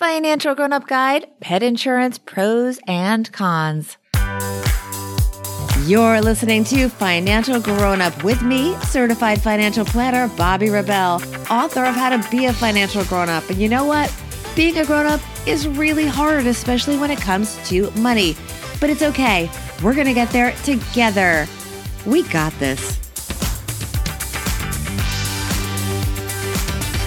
Financial Grown Up Guide Pet Insurance Pros and Cons. You're listening to Financial Grown Up with me, certified financial planner Bobby Rebell, author of How to Be a Financial Grown Up. And you know what? Being a grown up is really hard, especially when it comes to money. But it's okay. We're going to get there together. We got this.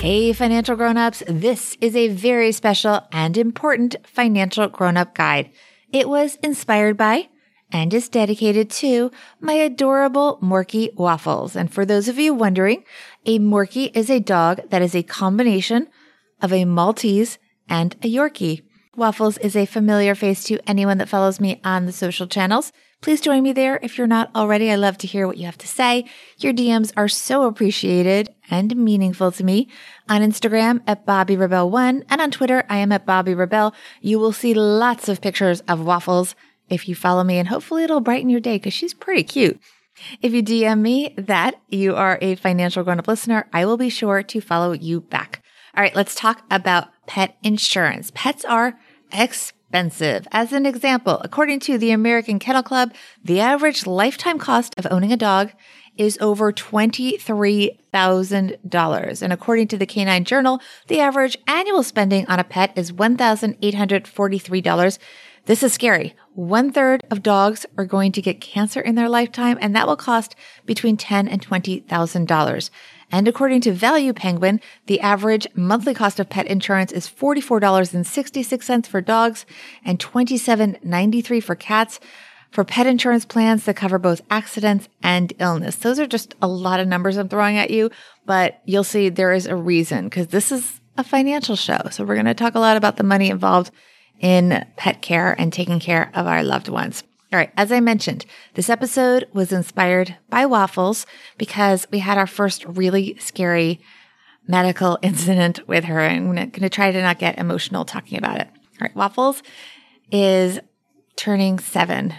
Hey, financial grown-ups. This is a very special and important financial grown-up guide. It was inspired by and is dedicated to my adorable Morkie Waffles. And for those of you wondering, a Morkie is a dog that is a combination of a Maltese and a Yorkie. Waffles is a familiar face to anyone that follows me on the social channels. Please join me there if you're not already. I love to hear what you have to say. Your DMs are so appreciated and meaningful to me. On Instagram at Bobby Rebell One and on Twitter, I am at Bobby Rebell. You will see lots of pictures of Waffles if you follow me and hopefully it'll brighten your day because she's pretty cute. If you DM me that you are a financial grown up listener, I will be sure to follow you back. All right, let's talk about pet insurance. Pets are expensive. As an example, according to the American Kennel Club, the average lifetime cost of owning a dog is over $23,000. And according to the Canine Journal, the average annual spending on a pet is $1,843. This is scary. One third of dogs are going to get cancer in their lifetime, and that will cost between ten and twenty thousand dollars. And according to Value Penguin, the average monthly cost of pet insurance is $44.66 for dogs and $27.93 for cats for pet insurance plans that cover both accidents and illness. Those are just a lot of numbers I'm throwing at you, but you'll see there is a reason because this is a financial show. So we're going to talk a lot about the money involved in pet care and taking care of our loved ones. All right. As I mentioned, this episode was inspired by waffles because we had our first really scary medical incident with her. And I'm going to try to not get emotional talking about it. All right. Waffles is turning seven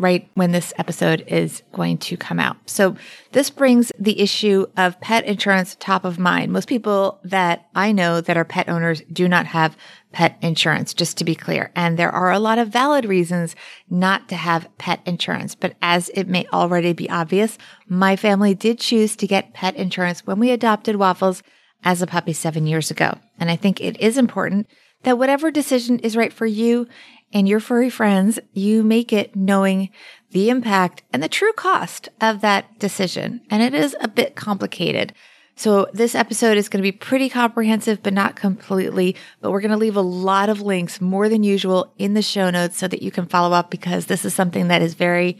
right when this episode is going to come out. So this brings the issue of pet insurance top of mind. Most people that I know that are pet owners do not have pet insurance, just to be clear. And there are a lot of valid reasons not to have pet insurance. But as it may already be obvious, my family did choose to get pet insurance when we adopted Waffles as a puppy seven years ago. And I think it is important that whatever decision is right for you and your furry friends, you make it knowing the impact and the true cost of that decision. And it is a bit complicated. So this episode is going to be pretty comprehensive, but not completely. But we're going to leave a lot of links, more than usual, in the show notes so that you can follow up because this is something that is very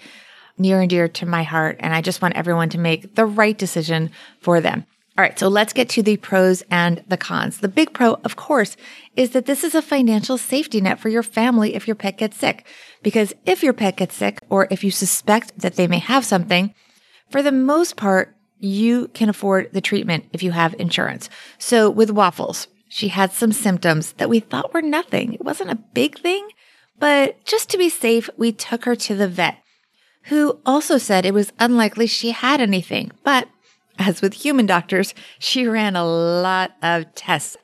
near and dear to my heart. And I just want everyone to make the right decision for them. All right, so let's get to the pros and the cons. The big pro, of course, is that this is a financial safety net for your family if your pet gets sick. Because if your pet gets sick or if you suspect that they may have something, for the most part, you can afford the treatment if you have insurance. So with Waffles, she had some symptoms that we thought were nothing. It wasn't a big thing, but just to be safe, we took her to the vet, who also said it was unlikely she had anything, but as with human doctors, she ran a lot of tests,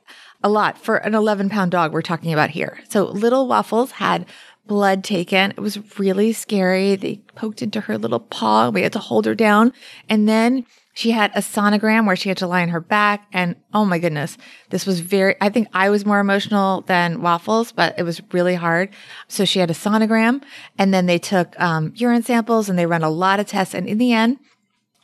a lot for an 11 pound dog we're talking about here. So little Waffles had blood taken. It was really scary. They poked into her little paw. We had to hold her down. And then she had a sonogram where she had to lie on her back. And oh my goodness, this was very, I think I was more emotional than Waffles, but it was really hard. So she had a sonogram and then they took um, urine samples and they ran a lot of tests. And in the end,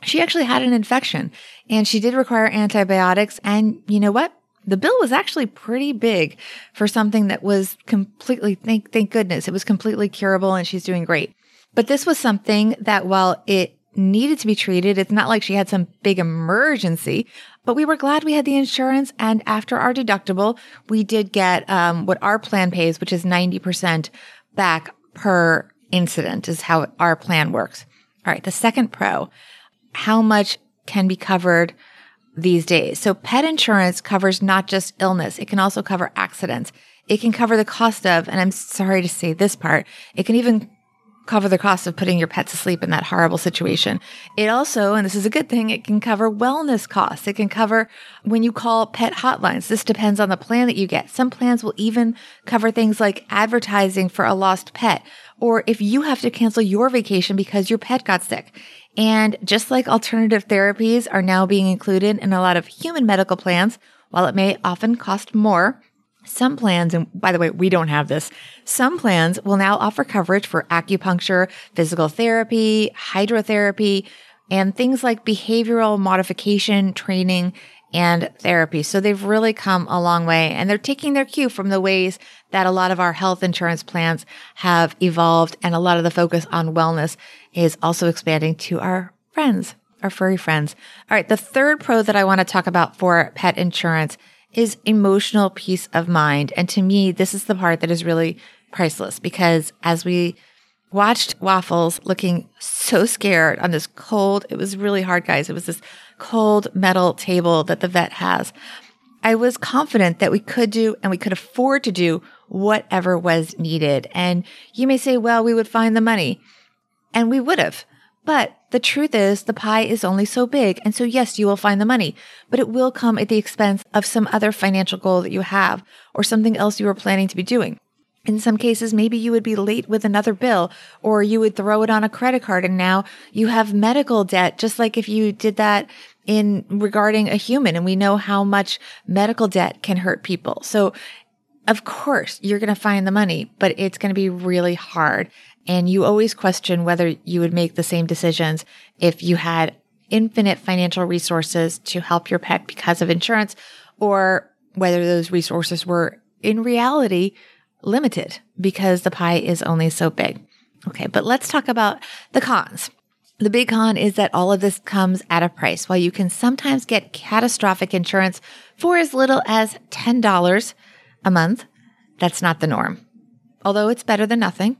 she actually had an infection and she did require antibiotics. And you know what? The bill was actually pretty big for something that was completely, thank, thank goodness, it was completely curable and she's doing great. But this was something that while it needed to be treated, it's not like she had some big emergency, but we were glad we had the insurance. And after our deductible, we did get um, what our plan pays, which is 90% back per incident is how our plan works. All right. The second pro how much can be covered these days. So pet insurance covers not just illness. It can also cover accidents. It can cover the cost of, and I'm sorry to say this part, it can even cover the cost of putting your pet to sleep in that horrible situation. It also, and this is a good thing, it can cover wellness costs. It can cover when you call pet hotlines. This depends on the plan that you get. Some plans will even cover things like advertising for a lost pet or if you have to cancel your vacation because your pet got sick. And just like alternative therapies are now being included in a lot of human medical plans, while it may often cost more, some plans, and by the way, we don't have this, some plans will now offer coverage for acupuncture, physical therapy, hydrotherapy, and things like behavioral modification training and therapy. So they've really come a long way and they're taking their cue from the ways that a lot of our health insurance plans have evolved and a lot of the focus on wellness is also expanding to our friends, our furry friends. All right. The third pro that I want to talk about for pet insurance is emotional peace of mind. And to me, this is the part that is really priceless because as we watched Waffles looking so scared on this cold, it was really hard, guys. It was this cold metal table that the vet has. I was confident that we could do and we could afford to do whatever was needed. And you may say, well, we would find the money. And we would have. But the truth is, the pie is only so big. And so, yes, you will find the money, but it will come at the expense of some other financial goal that you have or something else you were planning to be doing. In some cases, maybe you would be late with another bill or you would throw it on a credit card and now you have medical debt, just like if you did that in regarding a human. And we know how much medical debt can hurt people. So of course you're going to find the money, but it's going to be really hard. And you always question whether you would make the same decisions if you had infinite financial resources to help your pet because of insurance or whether those resources were in reality limited because the pie is only so big. Okay. But let's talk about the cons. The big con is that all of this comes at a price. While you can sometimes get catastrophic insurance for as little as $10 a month, that's not the norm. Although it's better than nothing,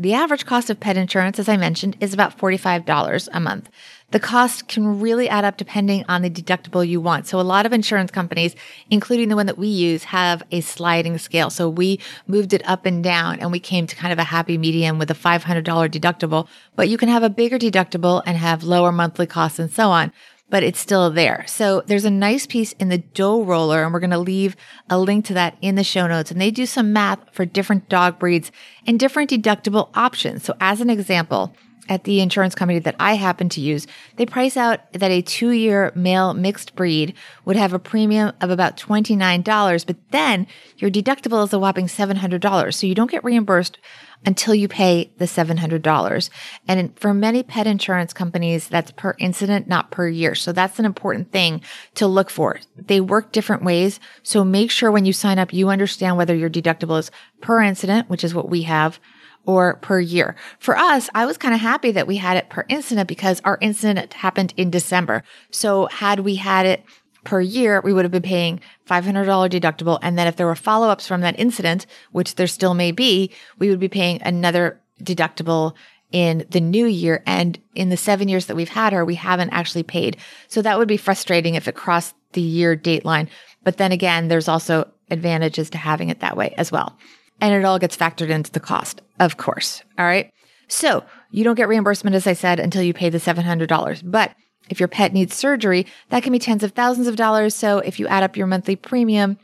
the average cost of pet insurance, as I mentioned, is about $45 a month. The cost can really add up depending on the deductible you want. So a lot of insurance companies, including the one that we use, have a sliding scale. So we moved it up and down and we came to kind of a happy medium with a $500 deductible, but you can have a bigger deductible and have lower monthly costs and so on but it's still there. So there's a nice piece in the dough roller and we're going to leave a link to that in the show notes. And they do some math for different dog breeds and different deductible options. So as an example, at the insurance company that I happen to use, they price out that a two year male mixed breed would have a premium of about $29, but then your deductible is a whopping $700. So you don't get reimbursed until you pay the $700. And for many pet insurance companies, that's per incident, not per year. So that's an important thing to look for. They work different ways. So make sure when you sign up, you understand whether your deductible is per incident, which is what we have, or per year. For us, I was kind of happy that we had it per incident because our incident happened in December. So had we had it per year, we would have been paying $500 deductible. And then if there were follow ups from that incident, which there still may be, we would be paying another deductible in the new year. And in the seven years that we've had her, we haven't actually paid. So that would be frustrating if it crossed the year date line. But then again, there's also advantages to having it that way as well. And it all gets factored into the cost, of course. All right. So you don't get reimbursement, as I said, until you pay the $700. But if your pet needs surgery, that can be tens of thousands of dollars. So if you add up your monthly premium,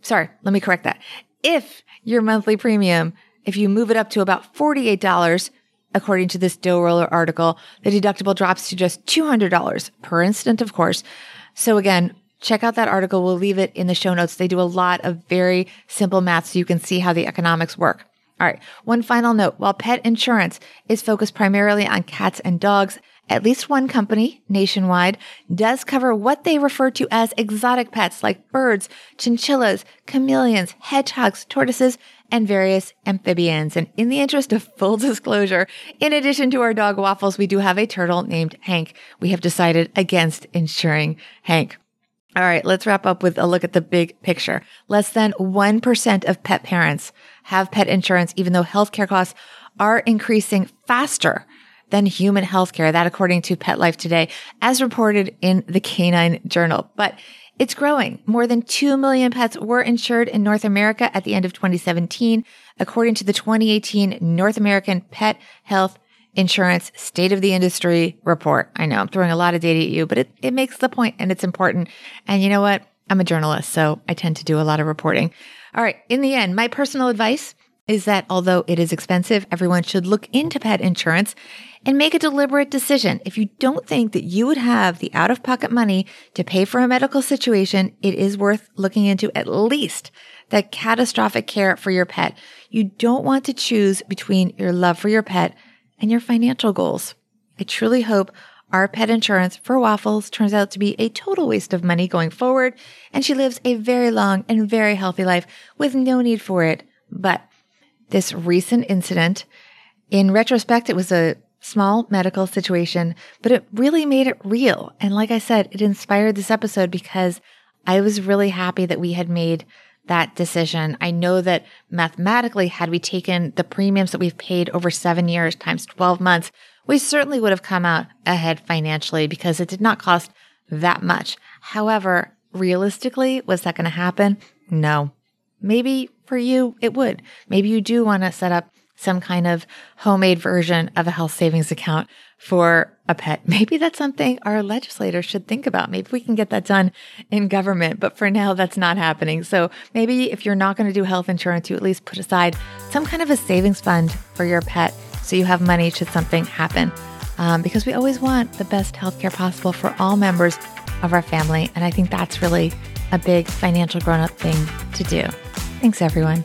sorry, let me correct that. If your monthly premium, if you move it up to about $48, according to this dough roller article, the deductible drops to just $200 per incident, of course. So again, check out that article. We'll leave it in the show notes. They do a lot of very simple math so you can see how the economics work. All right. One final note. While pet insurance is focused primarily on cats and dogs, at least one company nationwide does cover what they refer to as exotic pets like birds, chinchillas, chameleons, hedgehogs, tortoises, and various amphibians. And in the interest of full disclosure, in addition to our dog Waffles, we do have a turtle named Hank. We have decided against insuring Hank. All right, let's wrap up with a look at the big picture. Less than 1% of pet parents have pet insurance, even though healthcare costs are increasing faster than human healthcare. That according to Pet Life Today, as reported in the Canine Journal. But It's growing. More than 2 million pets were insured in North America at the end of 2017, according to the 2018 North American Pet Health Insurance State of the Industry report. I know I'm throwing a lot of data at you, but it, it makes the point and it's important. And you know what? I'm a journalist, so I tend to do a lot of reporting. All right. In the end, my personal advice is that although it is expensive, everyone should look into pet insurance and make a deliberate decision. If you don't think that you would have the out of pocket money to pay for a medical situation, it is worth looking into at least the catastrophic care for your pet. You don't want to choose between your love for your pet and your financial goals. I truly hope our pet insurance for Waffles turns out to be a total waste of money going forward, and she lives a very long and very healthy life with no need for it. But this recent incident, in retrospect, it was a small medical situation, but it really made it real. And like I said, it inspired this episode because I was really happy that we had made that decision. I know that mathematically, had we taken the premiums that we've paid over seven years times 12 months, we certainly would have come out ahead financially because it did not cost that much. However, realistically, was that going to happen? No. Maybe for you, it would. Maybe you do want to set up some kind of homemade version of a health savings account for a pet. Maybe that's something our legislators should think about. Maybe we can get that done in government, but for now, that's not happening. So maybe if you're not going to do health insurance, you at least put aside some kind of a savings fund for your pet so you have money should something happen. Um, because we always want the best healthcare possible for all members of our family. And I think that's really a big financial grown up thing to do. Thanks, everyone.